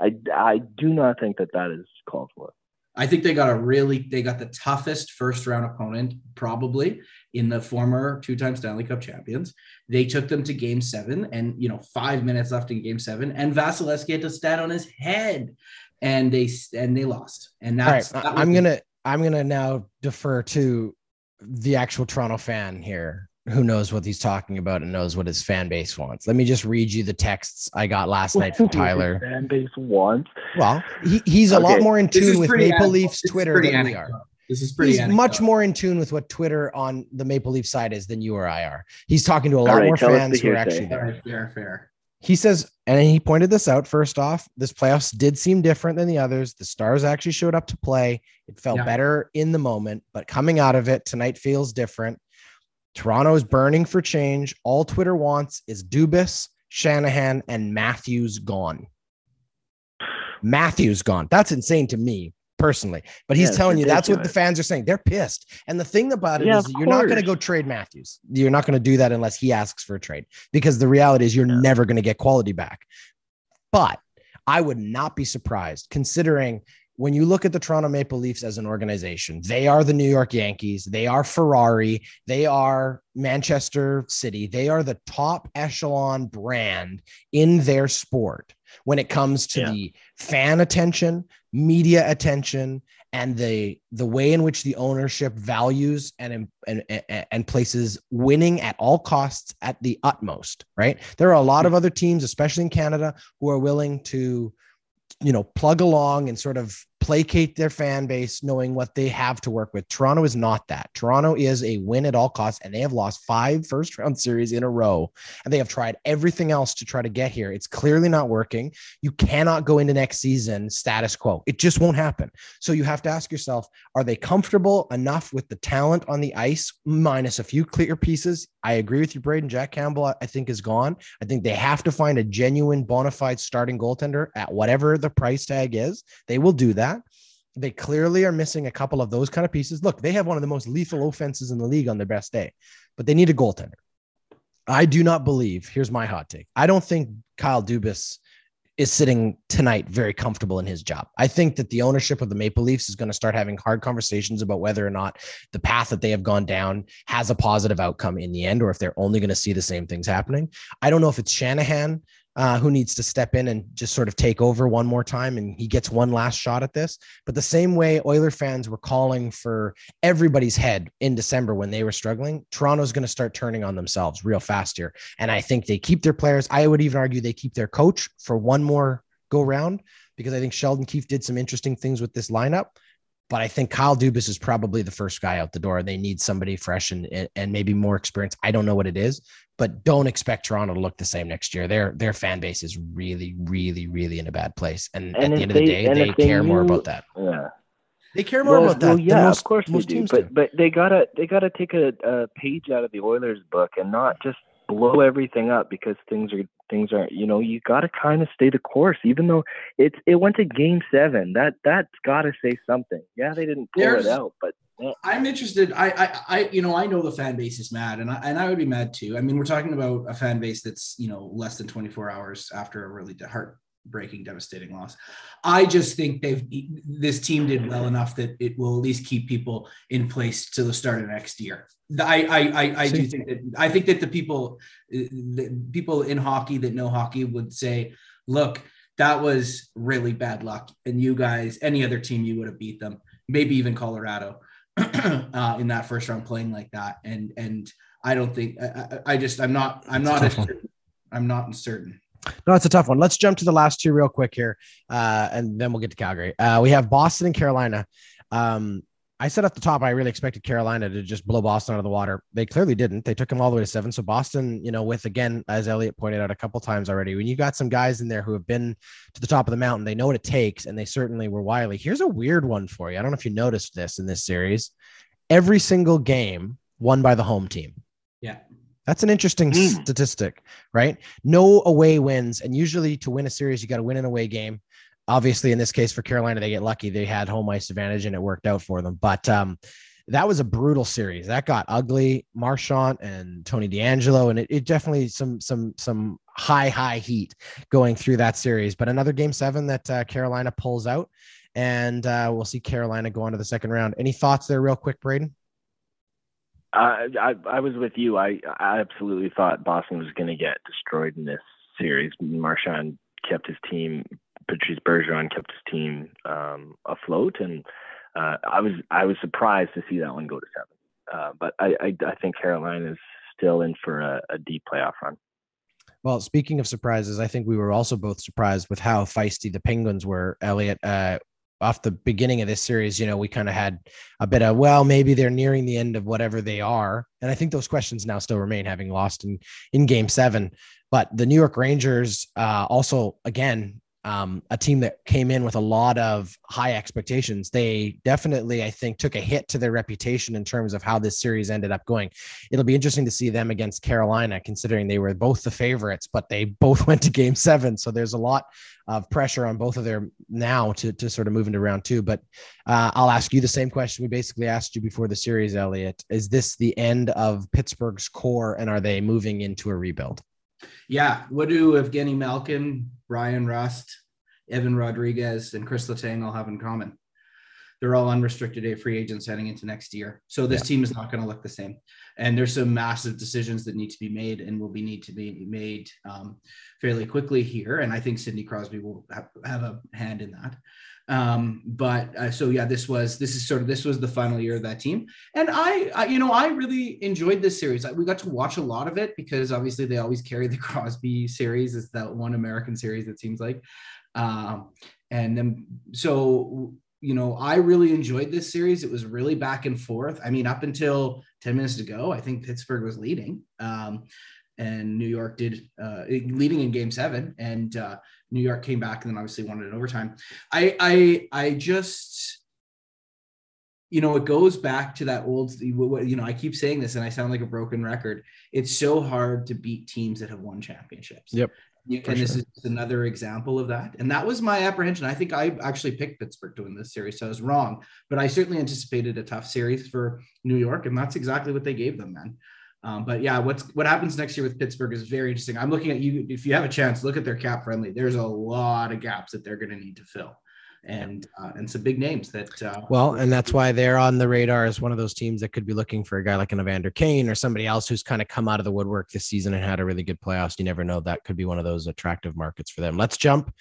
I, I do not think that that is called for. I think they got a really they got the toughest first round opponent probably in the former two-time Stanley Cup champions. They took them to game 7 and you know 5 minutes left in game 7 and Vasilevskiy had to stand on his head and they and they lost. And that's right. I'm going to I'm going to now defer to the actual Toronto fan here who knows what he's talking about and knows what his fan base wants. Let me just read you the texts I got last night from Tyler. fan base wants. Well, he, he's a okay. lot more in tune with Maple Leafs Twitter than we are. This is pretty. He's anecdotal. much more in tune with what Twitter on the Maple Leaf side is than you or I are. He's talking to a lot right, more fans who are actually there. Fair, fair. He says, and he pointed this out first off. This playoffs did seem different than the others. The Stars actually showed up to play. It felt yeah. better in the moment, but coming out of it tonight feels different. Toronto is burning for change. All Twitter wants is Dubas, Shanahan, and Matthews gone. Matthews gone. That's insane to me personally. But he's yeah, telling you that's what the fans are saying. They're pissed. And the thing about it yeah, is you're not going to go trade Matthews. You're not going to do that unless he asks for a trade because the reality is you're yeah. never going to get quality back. But I would not be surprised considering when you look at the Toronto Maple Leafs as an organization, they are the New York Yankees, they are Ferrari, they are Manchester City, they are the top echelon brand in their sport when it comes to yeah. the fan attention, media attention, and the the way in which the ownership values and and and places winning at all costs at the utmost. Right, there are a lot of other teams, especially in Canada, who are willing to you know, plug along and sort of placate their fan base, knowing what they have to work with. Toronto is not that. Toronto is a win at all costs, and they have lost five first round series in a row, and they have tried everything else to try to get here. It's clearly not working. You cannot go into next season status quo. It just won't happen. So you have to ask yourself: Are they comfortable enough with the talent on the ice, minus a few clear pieces? I agree with you, Braden. Jack Campbell, I think, is gone. I think they have to find a genuine, bona fide starting goaltender at whatever the price tag is. They will do that. They clearly are missing a couple of those kind of pieces. Look, they have one of the most lethal offenses in the league on their best day, but they need a goaltender. I do not believe. Here's my hot take. I don't think Kyle Dubas is sitting tonight very comfortable in his job. I think that the ownership of the Maple Leafs is going to start having hard conversations about whether or not the path that they have gone down has a positive outcome in the end, or if they're only going to see the same things happening. I don't know if it's Shanahan uh, who needs to step in and just sort of take over one more time and he gets one last shot at this. But the same way Oiler fans were calling for everybody's head in December when they were struggling, Toronto's going to start turning on themselves real fast here. And I think they keep their players. I would even argue they keep their coach for one more go round because I think Sheldon Keefe did some interesting things with this lineup. but I think Kyle Dubas is probably the first guy out the door. They need somebody fresh and and maybe more experience. I don't know what it is, but don't expect Toronto to look the same next year. Their their fan base is really, really, really in a bad place. And, and at the end they, of the day, they care they more about that. Yeah. They care more well, about that. Well, yeah, most, of course they do. But do. but they gotta they gotta take a, a page out of the Oilers book and not just blow everything up because things are things are you know you got to kind of stay the course even though it's it went to game seven that that's got to say something yeah they didn't pull There's, it out but I'm interested. I, I, I, you know, I know the fan base is mad, and I, and I would be mad too. I mean, we're talking about a fan base that's you know less than 24 hours after a really heartbreaking, devastating loss. I just think they've this team did well enough that it will at least keep people in place to the start of next year. I, I, I, I do think that I think that the people, the people in hockey that know hockey would say, look, that was really bad luck, and you guys, any other team, you would have beat them, maybe even Colorado uh, in that first round playing like that. And and I don't think I, I just I'm not I'm not certain, I'm not certain. No, it's a tough one. Let's jump to the last two real quick here, uh, and then we'll get to Calgary. Uh, we have Boston and Carolina. Um, I said at the top, I really expected Carolina to just blow Boston out of the water. They clearly didn't. They took them all the way to seven. So Boston, you know, with again, as Elliot pointed out a couple times already, when you got some guys in there who have been to the top of the mountain, they know what it takes, and they certainly were wily. Here's a weird one for you. I don't know if you noticed this in this series. Every single game won by the home team. Yeah. That's an interesting mm. statistic, right? No away wins. And usually to win a series, you got to win an away game obviously in this case for Carolina, they get lucky. They had home ice advantage and it worked out for them. But um, that was a brutal series. That got ugly. Marchand and Tony DeAngelo, and it, it definitely some some some high high heat going through that series. But another game seven that uh, Carolina pulls out, and uh, we'll see Carolina go on to the second round. Any thoughts there, real quick, Braden? Uh, I I was with you. I I absolutely thought Boston was going to get destroyed in this series. Marchand kept his team Patrice Bergeron kept his team um, afloat, and uh, I was I was surprised to see that one go to seven. Uh, but I, I, I think Carolina is still in for a, a, deep playoff run. Well, speaking of surprises, I think we were also both surprised with how feisty the Penguins were. Elliot. uh, off the beginning of this series, you know, we kind of had a bit of, well, maybe they're nearing the end of whatever they are. And I think those questions now still remain, having lost in, in game seven. But the New York Rangers uh, also, again, um, a team that came in with a lot of high expectations. They definitely, I think, took a hit to their reputation in terms of how this series ended up going. It'll be interesting to see them against Carolina, considering they were both the favorites, but they both went to game seven. So there's a lot of pressure on both of their now to, to sort of move into round two. But uh, I'll ask you the same question we basically asked you before the series, Elliot. Is this the end of Pittsburgh's core and are they moving into a rebuild? Yeah. What do Evgeny Malkin, Bryan Rust, Evan Rodrigues, and Chris Letang all have in common? They're all unrestricted free agents heading into next year. So this yeah. team is not going to look the same. And there's some massive decisions that need to be made and will be need to be made um, fairly quickly here. And I think Sidney Crosby will have, have a hand in that. Um, but uh, so yeah, this was this is sort of this was the final year of that team, and I, I you know I really enjoyed this series. We got to watch a lot of it because obviously they always carry the Crosby series as that one American series. It seems like, um, and then so you know I really enjoyed this series. It was really back and forth. I mean, up until ten minutes ago, I think Pittsburgh was leading. Um, and New York did uh, leading in Game Seven, and uh, New York came back and then obviously wanted an overtime. I I I just you know it goes back to that old you know I keep saying this and I sound like a broken record. It's so hard to beat teams that have won championships. Yep. And this is another example of that. And that was my apprehension. I think I actually picked Pittsburgh to win this series, so I was wrong. But I certainly anticipated a tough series for New York, and that's exactly what they gave them, man. Um, but yeah, what's what happens next year with Pittsburgh is very interesting. I'm looking at you. If you have a chance, look at their cap friendly. There's a lot of gaps that they're going to need to fill, and uh, and some big names that. Uh, well, and that's why they're on the radar as one of those teams that could be looking for a guy like an Evander Kane or somebody else who's kind of come out of the woodwork this season and had a really good playoffs. You never know that could be one of those attractive markets for them. Let's jump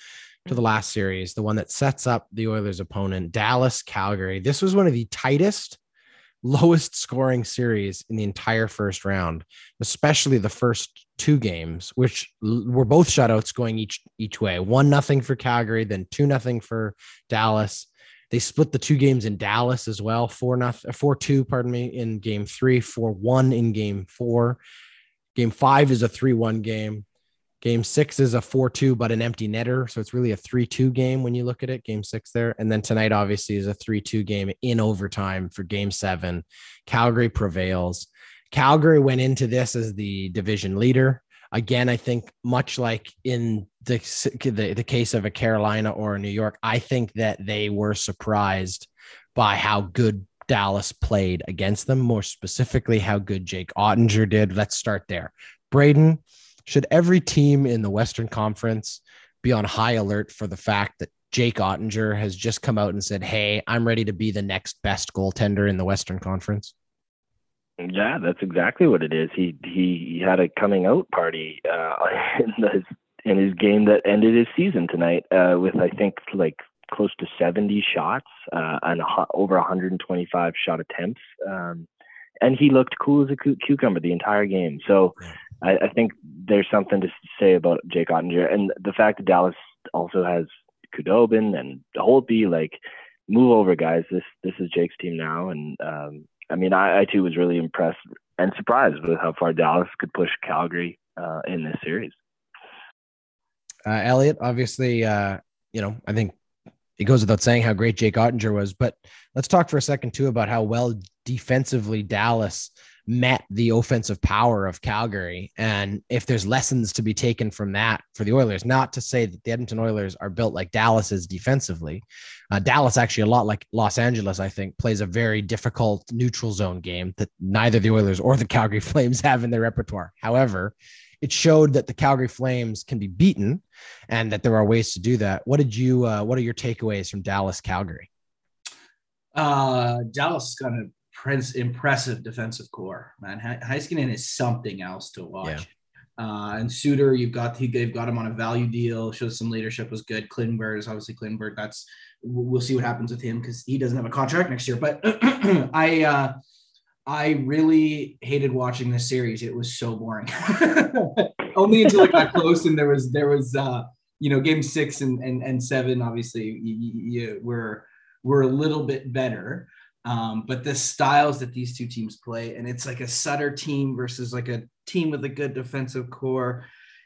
to the last series, the one that sets up the Oilers' opponent, Dallas Calgary. This was one of the tightest lowest scoring series in the entire first round, especially the first two games, which were both shutouts going each each way. One nothing for Calgary, then two nothing for Dallas. They split the two games in Dallas as well, four nothing, uh, four two, pardon me, in game three, four one in game four. Game five is a three one game. Game six is a 4 2, but an empty netter. So it's really a 3 2 game when you look at it, game six there. And then tonight, obviously, is a 3 2 game in overtime for game seven. Calgary prevails. Calgary went into this as the division leader. Again, I think much like in the, the, the case of a Carolina or a New York, I think that they were surprised by how good Dallas played against them, more specifically, how good Jake Oettinger did. Let's start there. Braden, should every team in the Western Conference be on high alert for the fact that Jake Oettinger has just come out and said, Hey, I'm ready to be the next best goaltender in the Western Conference? Yeah, that's exactly what it is. He he, he had a coming out party uh, in, the, in his game that ended his season tonight uh, with I think like close to 70 shots uh, and over 125 shot attempts. Um, and he looked cool as a cu- cucumber the entire game. So I, I, think there's something to say about Jake Oettinger and the fact that Dallas also has Khudobin and Holtby. Like, move over, guys. This this is Jake's team now, and um, I mean, I, I, too was really impressed and surprised with how far Dallas could push Calgary uh, in this series. Uh, Elliot, obviously, uh, you know, I think it goes without saying how great Jake Oettinger was, but let's talk for a second too about how well defensively Dallas met the offensive power of Calgary. And if there's lessons to be taken from that for the Oilers, not to say that the Edmonton Oilers are built like Dallas is defensively. Uh, Dallas, actually, a lot like Los Angeles, I think, plays a very difficult neutral zone game that neither the Oilers or the Calgary Flames have in their repertoire. However, it showed that the Calgary Flames can be beaten and that there are ways to do that. What did you, uh, what are your takeaways from Dallas Calgary? Uh, Dallas got a prince impressive defensive core, man. Heiskanen is something else to watch. Yeah. Uh, and Suter, you've got he, they've got him on a value deal. Shows some leadership was good. Klingberg is obviously Klingberg. That's we'll see what happens with him because he doesn't have a contract next year. But I uh, I really hated watching this series. It was so boring. Only until it got close and there was there was uh, you know game six and and, and seven. Obviously, you, you, were were a little bit better. Um, but the styles that these two teams play, and it's like a Sutter team versus like a team with a good defensive core.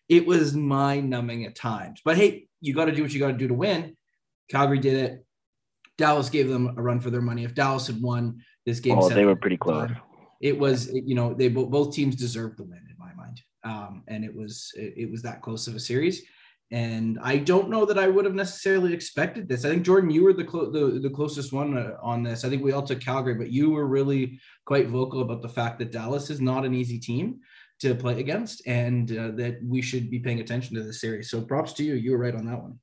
It was mind numbing at times. But hey, you got to do what you got to do to win. Calgary did it. Dallas gave them a run for their money. If Dallas had won this game, oh, they were pretty close. It was, you know, they both teams deserved the win in my mind, um, and it was it was that close of a series. And I don't know that I would have necessarily expected this. I think Jordan, you were the clo- the, the closest one uh, on this. I think we all took Calgary, but you were really quite vocal about the fact that Dallas is not an easy team to play against, and uh, that we should be paying attention to this series. So props to you. You were right on that one.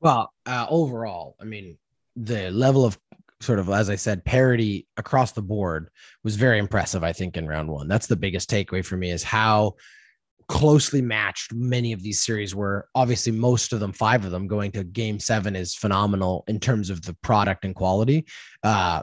Well, uh, overall, I mean, the level of sort of, as I said, parity across the board was very impressive. I think in round one, that's the biggest takeaway for me is how closely matched many of these series were obviously most of them five of them going to game seven is phenomenal in terms of the product and quality uh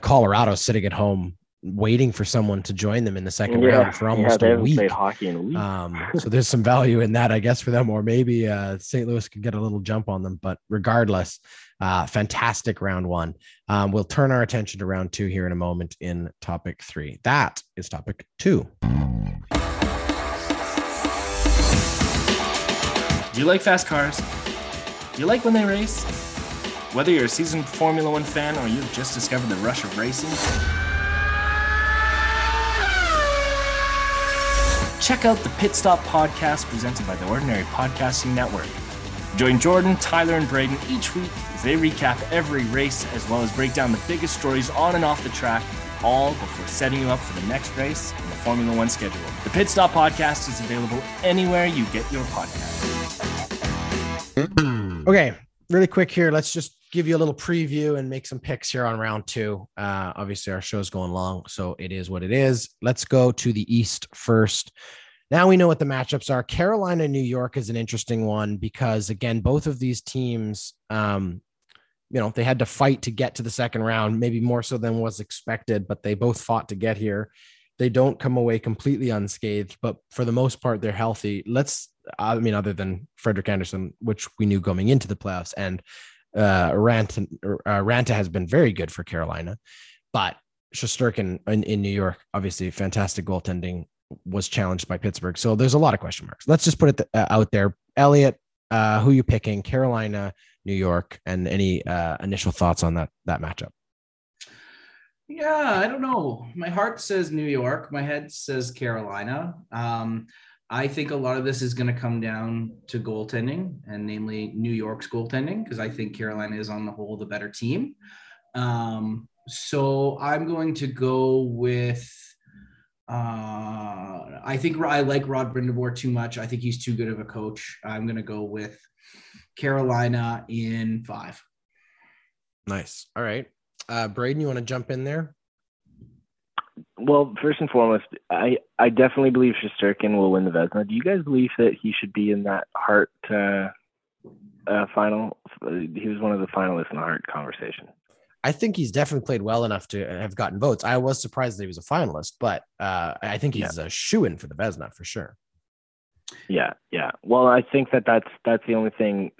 colorado sitting at home waiting for someone to join them in the second yeah, round for almost yeah, a week. Played hockey in a week. Um, so there's some value in that, I guess, for them, or maybe uh, St. Louis could get a little jump on them. But regardless, uh, fantastic round one. Um, we'll turn our attention to round two here in a moment in topic three. That is topic two. Do you like fast cars? Do you like when they race? Whether you're a seasoned Formula One fan or you've just discovered the rush of racing, check out the Pit Stop podcast presented by the Ordinary Podcasting Network. Join Jordan, Tyler, and Braden each week as they recap every race as well as break down the biggest stories on and off the track, all before setting you up for the next race Formula One schedule. The Pit Stop podcast is available anywhere you get your podcast. Okay, really quick here. Let's just give you a little preview and make some picks here on round two. Uh, obviously, our show's going long, so it is what it is. Let's go to the East first. Now we know what the matchups are. Carolina, New York is an interesting one because again, both of these teams, um, you know, they had to fight to get to the second round, maybe more so than was expected, but they both fought to get here. They don't come away completely unscathed, but for the most part, they're healthy. Let's I mean, other than Frederik Andersen, which we knew going into the playoffs, and uh, Raanta, uh, Raanta has been very good for Carolina, but Shesterkin in, in New York, obviously fantastic goaltending, was challenged by Pittsburgh. So there's a lot of question marks. Let's just put it th- uh, out there. Elliot, uh, who you picking? Carolina, New York, and any uh, initial thoughts on that that matchup? Yeah, I don't know. My heart says New York. My head says Carolina. Um, I think a lot of this is going to come down to goaltending, and namely New York's goaltending, because I think Carolina is on the whole the better team. Um, so I'm going to go with. Uh, I think I like Rod Brind'Amour too much. I think he's too good of a coach. I'm going to go with Carolina in five. Nice. All right. Uh, Braden, you want to jump in there? Well, first and foremost, I, I definitely believe Shesterkin will win the Vezina. Do you guys believe that he should be in that Hart uh, uh, final? He was one of the finalists in the Hart conversation. I think he's definitely played well enough to have gotten votes. I was surprised that he was a finalist, but uh, I think he's yeah. a shoe in for the Vezina for sure. Yeah, yeah. Well, I think that that's that's the only thing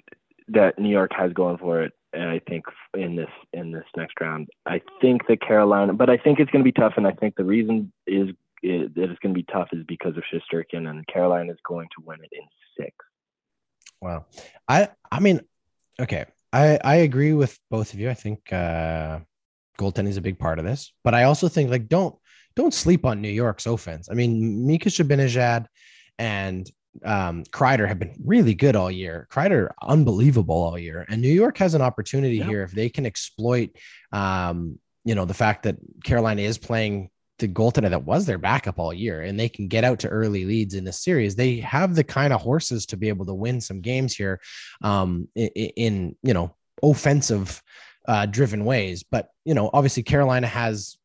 that New York has going for it. And I think in this in this next round, I think that Carolina, but I think it's going to be tough. And I think the reason is, is that it's going to be tough is because of Shesterkin, and Carolina is going to win it in six. Wow, I I mean, okay, I I agree with both of you. I think uh, goaltending is a big part of this, but I also think like don't don't sleep on New York's offense. I mean, Mika Zibanejad and um, Kreider have been really good all year. Kreider unbelievable all year, and New York has an opportunity here if they can exploit, um, you know, the fact that Carolina is playing the goaltender that was their backup all year, and they can get out to early leads in the series. They have the kind of horses to be able to win some games here, um, in, in you know offensive uh, driven ways. But you know, obviously Carolina has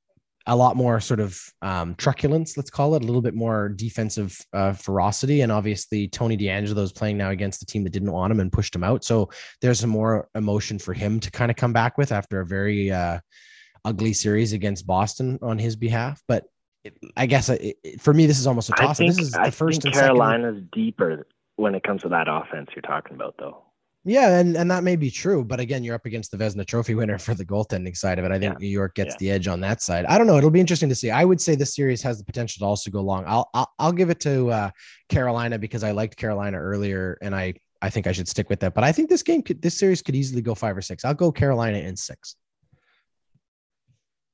a lot more sort of um, truculence, let's call it, a little bit more defensive uh, ferocity. And obviously, Tony DeAngelo is playing now against the team that didn't want him and pushed him out. So there's some more emotion for him to kind of come back with after a very uh, ugly series against Boston on his behalf. But it, I guess it, it, for me, this is almost a toss. This is the I first. Think Carolina's second... deeper when it comes to that offense you're talking about, though. Yeah, and, and that may be true, but again, you're up against the Vezina Trophy winner for the goaltending side of it. I think yeah. New York gets yeah. the edge on that side. I don't know. It'll be interesting to see. I would say this series has the potential to also go long. I'll I'll, I'll give it to uh, Carolina because I liked Carolina earlier, and I I think I should stick with that. But I think this game could this series could easily go five or six. I'll go Carolina in six.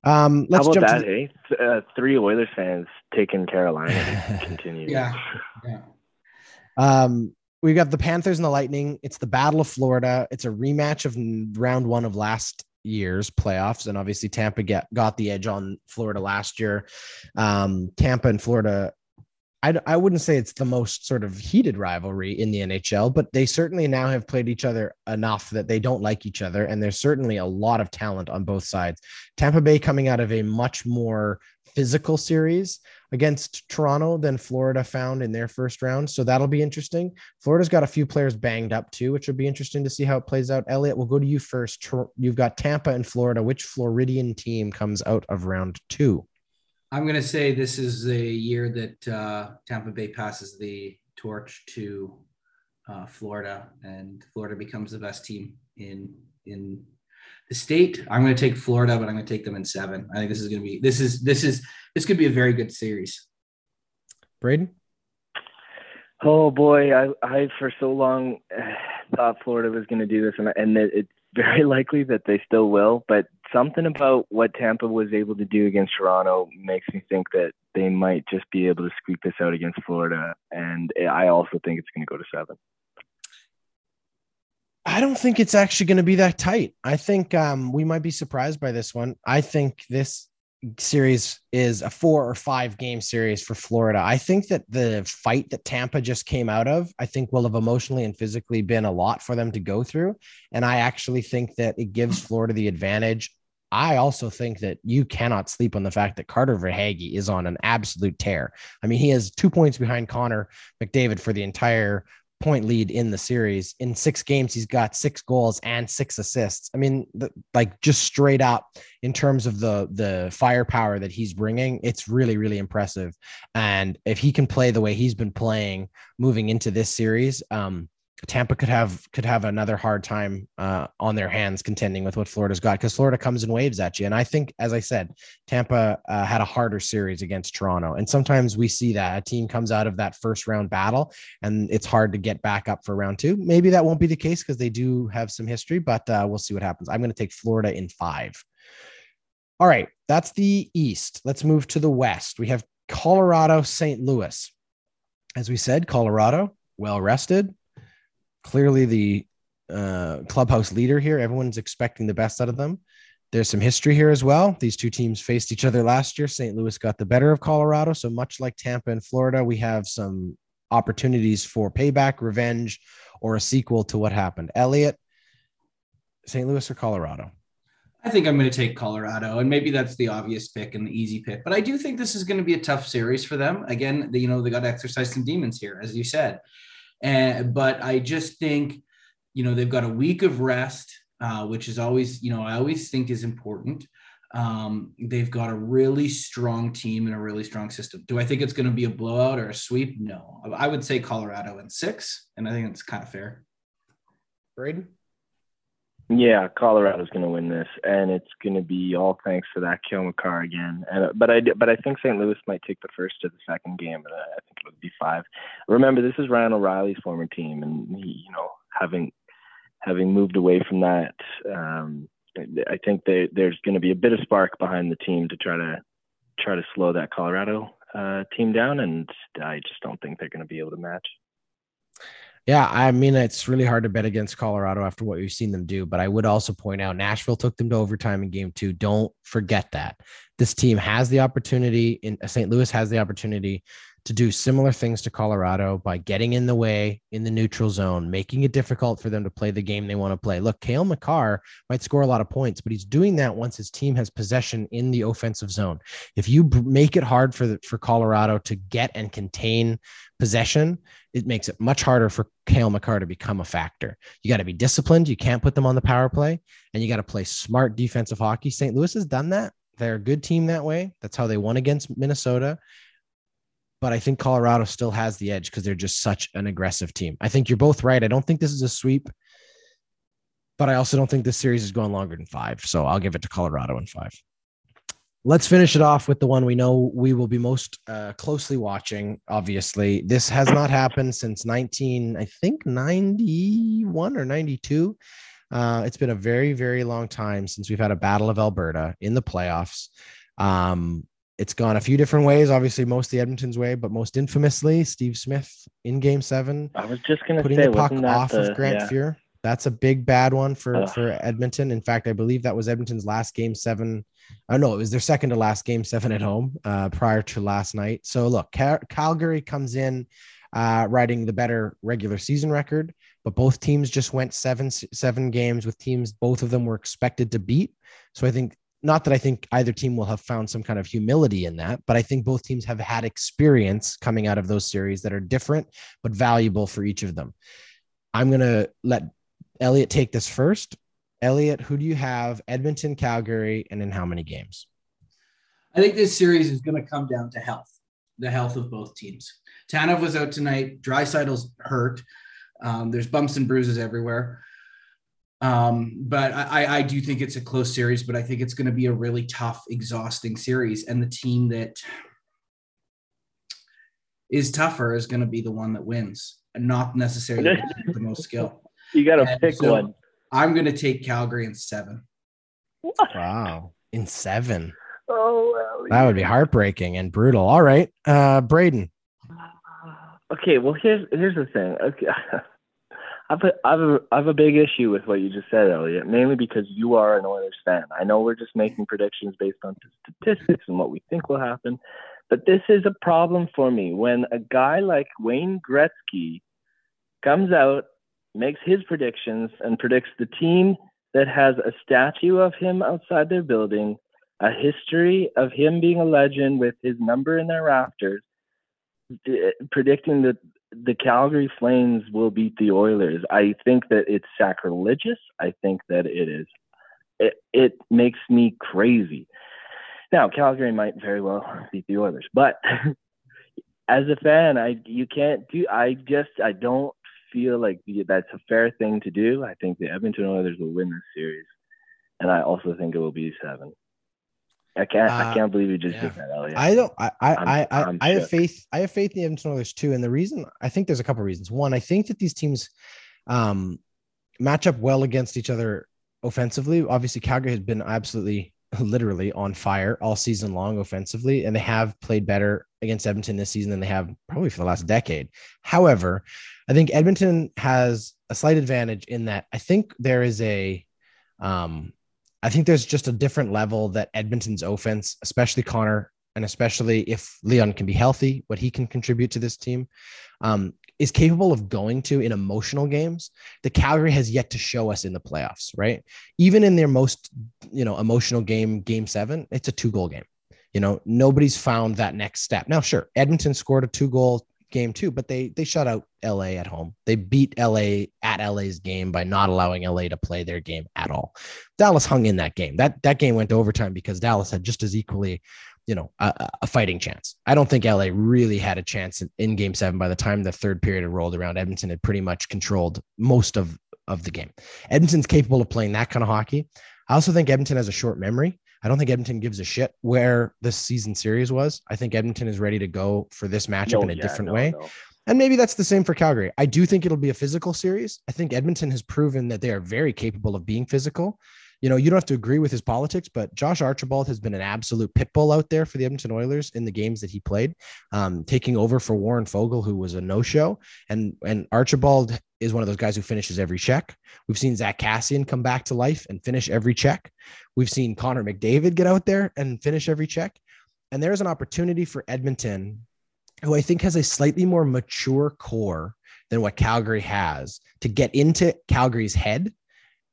Um, let's How about jump that, to the- uh, three Oilers fans taking Carolina. continue. Yeah. Yeah. Um, we got the Panthers and the Lightning. It's the Battle of Florida. It's a rematch of round one of last year's playoffs, and obviously Tampa get got the edge on Florida last year. Um, Tampa and Florida. I, I wouldn't say it's the most sort of heated rivalry in the NHL, but they certainly now have played each other enough that they don't like each other. And there's certainly a lot of talent on both sides. Tampa Bay coming out of a much more physical series against Toronto than Florida found in their first round. So that'll be interesting. Florida's got a few players banged up too, which will be interesting to see how it plays out. Elliot, we'll go to you first. You've got Tampa and Florida. Which Floridian team comes out of round two? I'm going to say this is the year that uh, Tampa Bay passes the torch to uh, Florida, and Florida becomes the best team in in the state, I'm going to take Florida, but I'm going to take them in seven. I think this is going to be this is this is this could be a very good series. Braden. Oh boy, I I for so long eh, thought Florida was going to do this, and and it's very likely that they still will. But something about what Tampa was able to do against Toronto makes me think that they might just be able to squeak this out against Florida, and I also think it's going to go to seven. I don't think it's actually going to be that tight. I think um, we might be surprised by this one. I think this series is a four or five game series for Florida. I think that the fight that Tampa just came out of, I think will have emotionally and physically been a lot for them to go through. And I actually think that it gives Florida the advantage. I also think that you cannot sleep on the fact that Carter Verhaeghe is on an absolute tear. I mean, he has two points behind Connor McDavid for the entire point lead in the series. In six games, he's got six goals and six assists. I mean, the, like just straight up in terms of the the firepower that he's bringing, it's really really impressive. And if he can play the way he's been playing moving into this series, um, Tampa could have could have another hard time uh, on their hands contending with what Florida's got because Florida comes in waves at you. And I think, as I said, Tampa uh, had a harder series against Toronto. And sometimes we see that a team comes out of that first round battle and it's hard to get back up for round two. Maybe that won't be the case because they do have some history, but uh, we'll see what happens. I'm going to take Florida in five. All right, that's the East. Let's move to the West. We have Colorado, St. Louis. As we said, Colorado, well rested clearly the uh, clubhouse leader here. Everyone's expecting the best out of them. There's some history here as well. These two teams faced each other last year. St. Louis got the better of Colorado. So much like Tampa and Florida, we have some opportunities for payback, revenge, or a sequel to what happened. Elliot, St. Louis or Colorado? I think I'm going to take Colorado, and maybe that's the obvious pick and the easy pick. But I do think this is going to be a tough series for them. Again, you know, they got to exercise some demons here, as you said. And but I just think, you know, they've got a week of rest, uh, which is always, you know, I always think is important. Um, they've got a really strong team and a really strong system. Do I think it's going to be a blowout or a sweep? No, I would say Colorado in six, and I think it's kind of fair. Braden. Yeah, Colorado's going to win this, and it's going to be all thanks to that Cale Makar again. And but I but I think St. Louis might take the first to the second game, but I think it would be five. Remember, this is Ryan O'Reilly's former team, and he, you know, having having moved away from that, um, I think they, there's going to be a bit of spark behind the team to try to try to slow that Colorado uh, team down, and I just don't think they're going to be able to match. Yeah, I mean, it's really hard to bet against Colorado after what we've seen them do. But I would also point out Nashville took them to overtime in game two. Don't forget that. This team has the opportunity, in St. Louis has the opportunity to do similar things to Colorado by getting in the way in the neutral zone, making it difficult for them to play the game they want to play. Look, Cale Makar might score a lot of points, but he's doing that once his team has possession in the offensive zone. If you make it hard for the, for Colorado to get and contain possession, it makes it much harder for Cale Makar to become a factor. You got to be disciplined. You can't put them on the power play, and you got to play smart defensive hockey. St. Louis has done that. They're a good team that way. That's how they won against Minnesota but I think Colorado still has the edge because they're just such an aggressive team. I think you're both right. I don't think this is a sweep, but I also don't think this series is going longer than five. So I'll give it to Colorado in five. Let's finish it off with the one we know we will be most uh, closely watching. Obviously, this has not happened since 19, I think 91 or 92. Uh, it's been a very, very long time since we've had a Battle of Alberta in the playoffs. Um, it's gone a few different ways. Obviously, most the Edmonton's way, but most infamously, Steve Smith in Game Seven. I was just going to putting say, the puck off the, of Grant yeah. Fuhr. That's a big bad one for Ugh. for Edmonton. In fact, I believe that was Edmonton's last Game Seven. I know it was their second to last Game Seven at home uh, prior to last night. So look, Cal- Calgary comes in uh, riding the better regular season record, but both teams just went seven seven games with teams both of them were expected to beat. So I think not that I think either team will have found some kind of humility in that, but I think both teams have had experience coming out of those series that are different but valuable for each of them. I'm going to let Elliot take this first. Elliot, who do you have? Edmonton, Calgary, and in how many games? I think this series is going to come down to health, the health of both teams. Tanev was out tonight. Draisaitl's hurt. Um, there's bumps and bruises everywhere. Um, but I, I do think it's a close series, but I think it's going to be a really tough, exhausting series. And the team that is tougher is going to be the one that wins, not necessarily the most skill. You got to pick so one. I'm going to take Calgary in seven. What? Wow, in seven. Oh, well, that would be heartbreaking and brutal. All right, uh, Braden. Okay, well here's here's the thing. Okay. I've I've a, I've a big issue with what you just said, Elliot. Mainly because you are an Oilers fan. I know we're just making predictions based on statistics and what we think will happen, but this is a problem for me when a guy like Wayne Gretzky comes out, makes his predictions, and predicts the team that has a statue of him outside their building, a history of him being a legend with his number in their rafters, predicting that the Calgary Flames will beat the Oilers. I think that it's sacrilegious. I think that it is. It, it makes me crazy. Now, Calgary might very well beat the Oilers, but as a fan, I you can't do. I just I don't feel like that's a fair thing to do. I think the Edmonton Oilers will win this series, and I also think it will be seven. I can't. Uh, I can't believe you just yeah. did that, Elliot. I don't. I. I. I'm, I. I'm I have faith. I have faith in the Edmonton Oilers too, and the reason I think there's a couple of reasons. One, I think that these teams um, match up well against each other offensively. Obviously, Calgary has been absolutely, literally on fire all season long offensively, and they have played better against Edmonton this season than they have probably for the last decade. However, I think Edmonton has a slight advantage in that I think there is a um, I think there's just a different level that Edmonton's offense, especially Connor, and especially if Leon can be healthy, what he can contribute to this team, um, is capable of going to in emotional games. The Calgary has yet to show us in the playoffs, right? Even in their most, you know, emotional game, game seven, it's a two goal game. You know, nobody's found that next step. Now, sure, Edmonton scored a two goal game too, but they they shut out LA at home. They beat LA at LA's game by not allowing LA to play their game at all. Dallas hung in that game. That that game went to overtime because Dallas had just as equally, you know, a, a fighting chance. I don't think LA really had a chance in, in game 7 by the time the third period had rolled around. Edmonton had pretty much controlled most of of the game. Edmonton's capable of playing that kind of hockey. I also think Edmonton has a short memory. I don't think Edmonton gives a shit where this season series was. I think Edmonton is ready to go for this matchup no, in a yeah, different no, way. No. And maybe that's the same for Calgary. I do think it'll be a physical series. I think Edmonton has proven that they are very capable of being physical. You know, you don't have to agree with his politics, but Josh Archibald has been an absolute pit bull out there for the Edmonton Oilers in the games that he played, um, taking over for Warren Foegele, who was a no-show. And and Archibald is one of those guys who finishes every check. We've seen Zack Kassian come back to life and finish every check. We've seen Connor McDavid get out there and finish every check. And there's an opportunity for Edmonton who I think has a slightly more mature core than what Calgary has to get into Calgary's head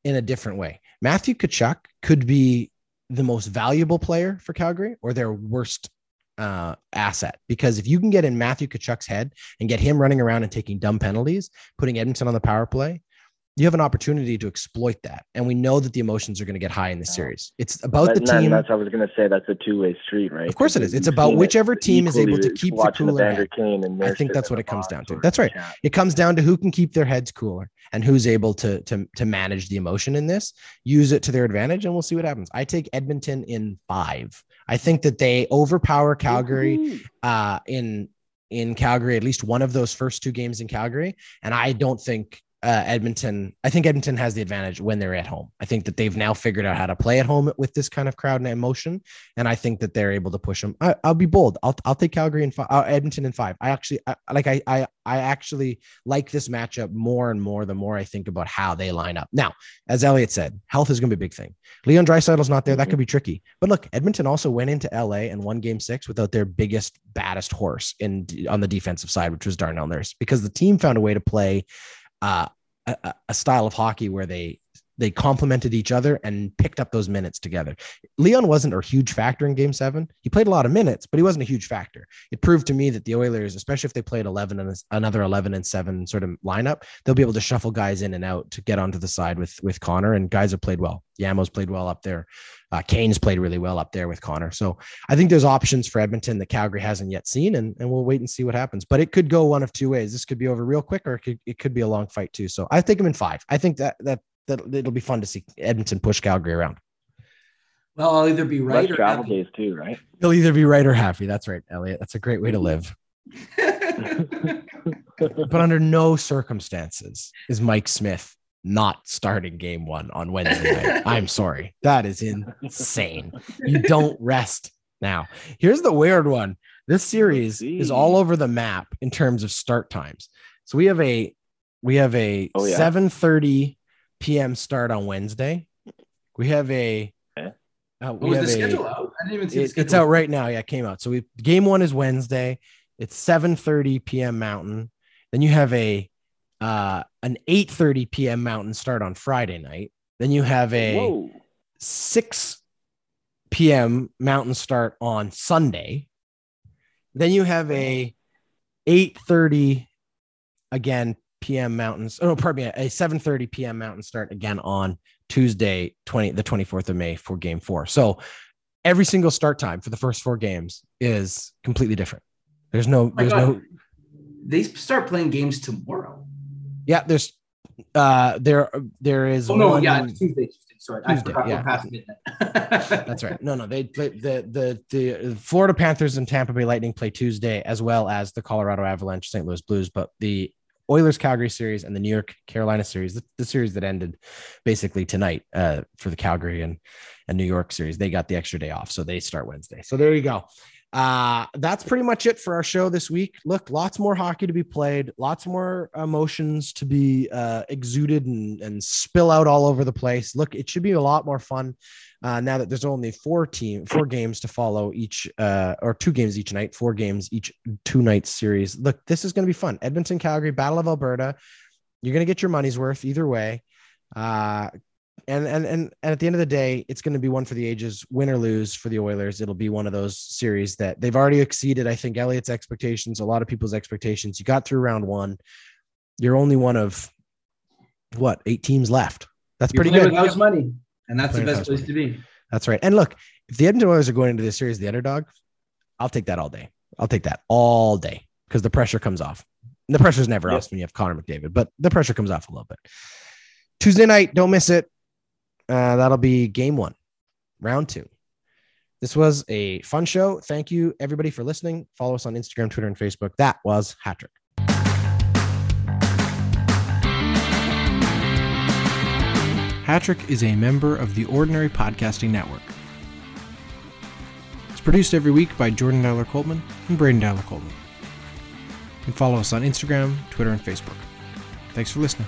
in a different way. Matthew Tkachuk could be the most valuable player for Calgary or their worst uh, asset. Because if you can get in Matthew Tkachuk's head and get him running around and taking dumb penalties, putting Edmonton on the power play, you have an opportunity to exploit that. And we know that the emotions are going to get high in the series. It's about the team. That's I was going to say. That's a two way street, right? Of course it is. It's about whichever team is able to keep the cooler. Head. I think that's what it comes down to. That's right. It comes down to who can keep their heads cooler and who's able to to to manage the emotion in this, use it to their advantage, and we'll see what happens. I take Edmonton in five. I think that they overpower Calgary uh, in in Calgary, at least one of those first two games in Calgary. And I don't think uh, Edmonton, I think Edmonton has the advantage when they're at home. I think that they've now figured out how to play at home with this kind of crowd and emotion, and I think that they're able to push them. I, will be bold. I'll, I'll take Calgary and uh, Edmonton in five. I actually I, like I, I I actually like this matchup more and more the more I think about how they line up. Now, as Elliot said, health is going to be a big thing. Leon Draisaitl's not there. That could be tricky. But look, Edmonton also went into LA and won Game Six without their biggest, baddest horse in on the defensive side, which was Darnell Nurse, because the team found a way to play uh, a, a, style of hockey where they they complemented each other and picked up those minutes together. Leon wasn't a huge factor in game seven. He played a lot of minutes, but he wasn't a huge factor. It proved to me that the Oilers, especially if they played 11 and another 11 and seven sort of lineup, they'll be able to shuffle guys in and out to get onto the side with, with Connor and guys have played well. Yamo's played well up there. Uh, Kane's played really well up there with Connor. So I think there's options for Edmonton that Calgary hasn't yet seen, and, and we'll wait and see what happens. But it could go one of two ways. This could be over real quick, or it could, it could be a long fight too. So I think I'm in five. I think that that that it'll be fun to see Edmonton push Calgary around. Well, I'll either be right Less or travel happy. days too, right? He'll either be right or happy. That's right, Elliot. That's a great way to live. but under no circumstances is Mike Smith not starting game one on Wednesday night. I'm sorry. That is insane. You don't rest now. Here's the weird one. This series is all over the map in terms of start times. So we have a we have a oh, yeah. 7:30 p.m. start on Wednesday. We have a. Uh, we was have the schedule a, out? I didn't even see it, It's out right now. Yeah, it came out. So we game one is Wednesday. It's 7:30 p.m. Mountain. Then you have a uh, an 8:30 p.m. Mountain start on Friday night. Then you have a Whoa. 6 p.m. Mountain start on Sunday. Then you have a 8:30 again p.m. Mountains. Oh, pardon me, a 7:30 p.m. Mountain start again on Tuesday, 20 the 24th of May for Game Four. So every single start time for the first four games is completely different. There's no, oh there's God. no. They start playing games tomorrow. Yeah, there's uh there there is oh, no, one, yeah, Tuesday, Tuesday. Sorry, Tuesday, I forgot yeah. past midnight. That's right. No, no, they play the, the the Florida Panthers and Tampa Bay Lightning play Tuesday as well as the Colorado Avalanche, St. Louis Blues, but the Oilers Calgary series and the New York Carolina series, the, the series that ended basically tonight uh, for the Calgary and, and New York series. They got the extra day off, so they start Wednesday. So there you go. Uh, that's pretty much it for our show this week. Look, lots more hockey to be played, lots more emotions to be uh, exuded and, and spill out all over the place. Look, it should be a lot more fun uh, now that there's only four team four games to follow each uh, or two games each night four games each two night series look this is going to be fun edmonton calgary battle of alberta you're going to get your money's worth either way uh, and, and and and at the end of the day it's going to be one for the ages win or lose for the oilers it'll be one of those series that they've already exceeded i think elliott's expectations a lot of people's expectations you got through round one you're only one of what eight teams left that's you're pretty good without money and that's the best place to be. That's right. And look, if the Edmonton Oilers are going into this series, the underdog, I'll take that all day. I'll take that all day because the pressure comes off. And the pressure is never yep. off when you have Connor McDavid, but the pressure comes off a little bit. Tuesday night, don't miss it. Uh, that'll be game one, round two. This was a fun show. Thank you, everybody, for listening. Follow us on Instagram, Twitter, and Facebook. That was Hatrick. Hatrick is a member of the Ordinary Podcasting Network. It's produced every week by Jordan Dowler Coltman and Braden Dowler Coltman. You can follow us on Instagram, Twitter, and Facebook. Thanks for listening.